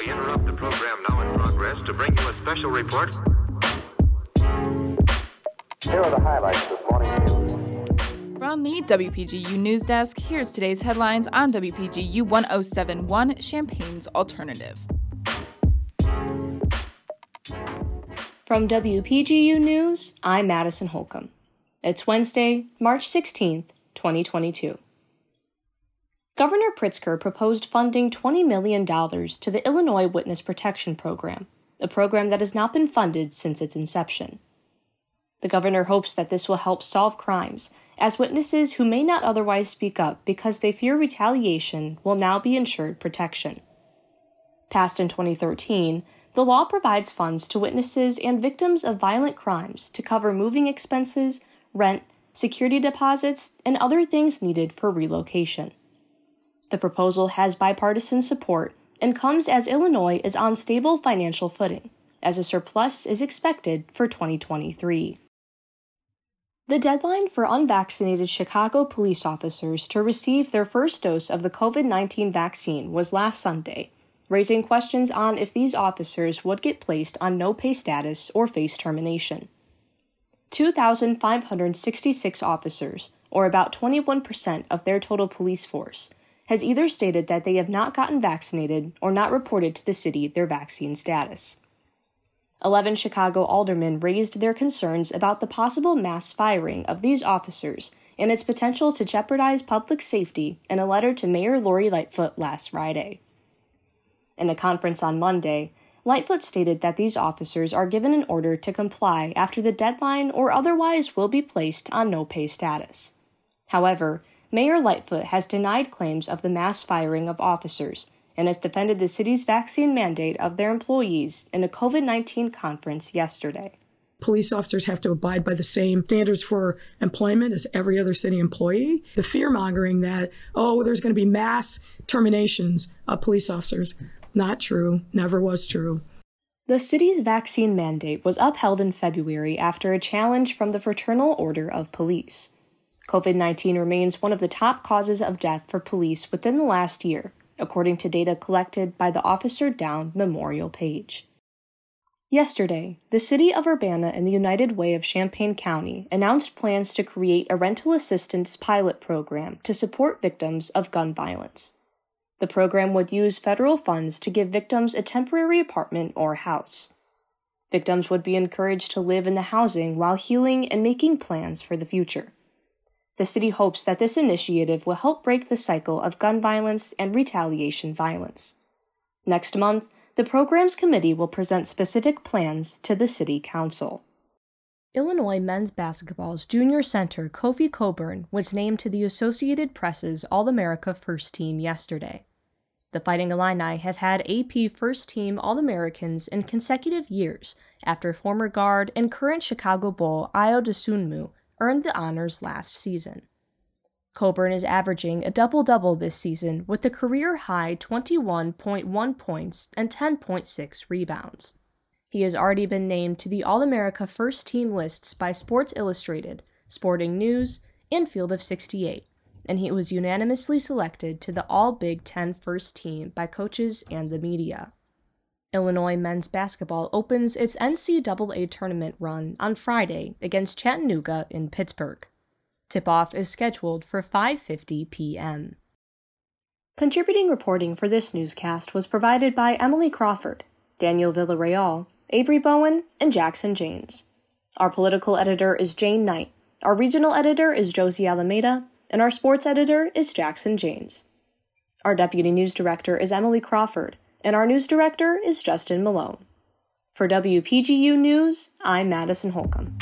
We interrupt the program now in progress to bring you a special report. Here are the highlights of this morning's news. From the WPGU News Desk, here's today's headlines on WPGU 1071 Champaign's Alternative. From WPGU News, I'm Madison Holcomb. It's Wednesday, March 16th, 2022. Governor Pritzker proposed funding $20 million to the Illinois Witness Protection Program, a program that has not been funded since its inception. The governor hopes that this will help solve crimes, as witnesses who may not otherwise speak up because they fear retaliation will now be ensured protection. Passed in 2013, the law provides funds to witnesses and victims of violent crimes to cover moving expenses, rent, security deposits, and other things needed for relocation. The proposal has bipartisan support and comes as Illinois is on stable financial footing, as a surplus is expected for 2023. The deadline for unvaccinated Chicago police officers to receive their first dose of the COVID 19 vaccine was last Sunday, raising questions on if these officers would get placed on no pay status or face termination. 2,566 officers, or about 21% of their total police force, has either stated that they have not gotten vaccinated or not reported to the city their vaccine status. Eleven Chicago aldermen raised their concerns about the possible mass firing of these officers and its potential to jeopardize public safety in a letter to Mayor Lori Lightfoot last Friday. In a conference on Monday, Lightfoot stated that these officers are given an order to comply after the deadline or otherwise will be placed on no pay status. However, Mayor Lightfoot has denied claims of the mass firing of officers and has defended the city's vaccine mandate of their employees in a COVID 19 conference yesterday. Police officers have to abide by the same standards for employment as every other city employee. The fear mongering that, oh, there's going to be mass terminations of police officers. Not true, never was true. The city's vaccine mandate was upheld in February after a challenge from the Fraternal Order of Police. COVID 19 remains one of the top causes of death for police within the last year, according to data collected by the Officer Down Memorial page. Yesterday, the city of Urbana and the United Way of Champaign County announced plans to create a rental assistance pilot program to support victims of gun violence. The program would use federal funds to give victims a temporary apartment or house. Victims would be encouraged to live in the housing while healing and making plans for the future. The city hopes that this initiative will help break the cycle of gun violence and retaliation violence. Next month, the program's committee will present specific plans to the City Council. Illinois men's basketball's junior center Kofi Cockburn was named to the Associated Press's All America First Team yesterday. The Fighting Illini have had AP First Team All Americans in consecutive years after former guard and current Chicago Bull Ayo Dosunmu earned the honors last season. Cockburn is averaging a double double this season with a career high 21.1 points and 10.6 rebounds. He has already been named to the All America First Team lists by Sports Illustrated, Sporting News, and Field of 68, and he was unanimously selected to the All Big Ten First Team by coaches and the media. Illinois men's basketball opens its NCAA tournament run on Friday against Chattanooga in Pittsburgh. Tip-off is scheduled for 5:50 p.m. Contributing reporting for this newscast was provided by Emily Crawford, Daniel Villarreal, Avery Bowen, and Jackson Janes. Our political editor is Jane Knight. Our regional editor is Josie Alameda, and our sports editor is Jackson Janes. Our deputy news director is Emily Crawford, and our news director is Justin Malone. For WPGU News, I'm Madison Holcomb.